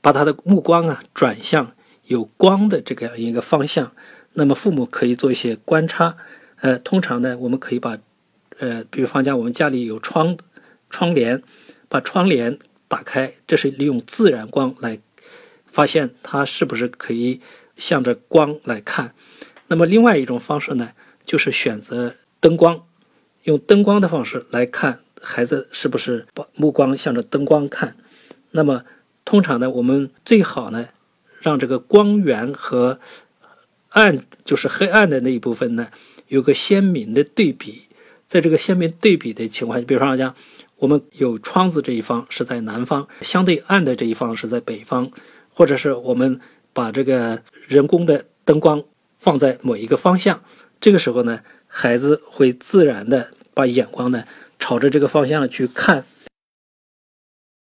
把他的目光啊转向有光的这个样一个方向。那么父母可以做一些观察，呃，通常呢，我们可以把，呃，比如方讲我们家里有窗窗帘，把窗帘打开，这是利用自然光来发现它是不是可以向着光来看。那么另外一种方式呢，就是选择灯光，用灯光的方式来看孩子是不是把目光向着灯光看。那么通常呢，我们最好呢，让这个光源和暗就是黑暗的那一部分呢，有个鲜明的对比。在这个鲜明对比的情况下，比方讲，我们有窗子这一方是在南方，相对暗的这一方是在北方，或者是我们把这个人工的灯光放在某一个方向，这个时候呢，孩子会自然的把眼光呢朝着这个方向去看。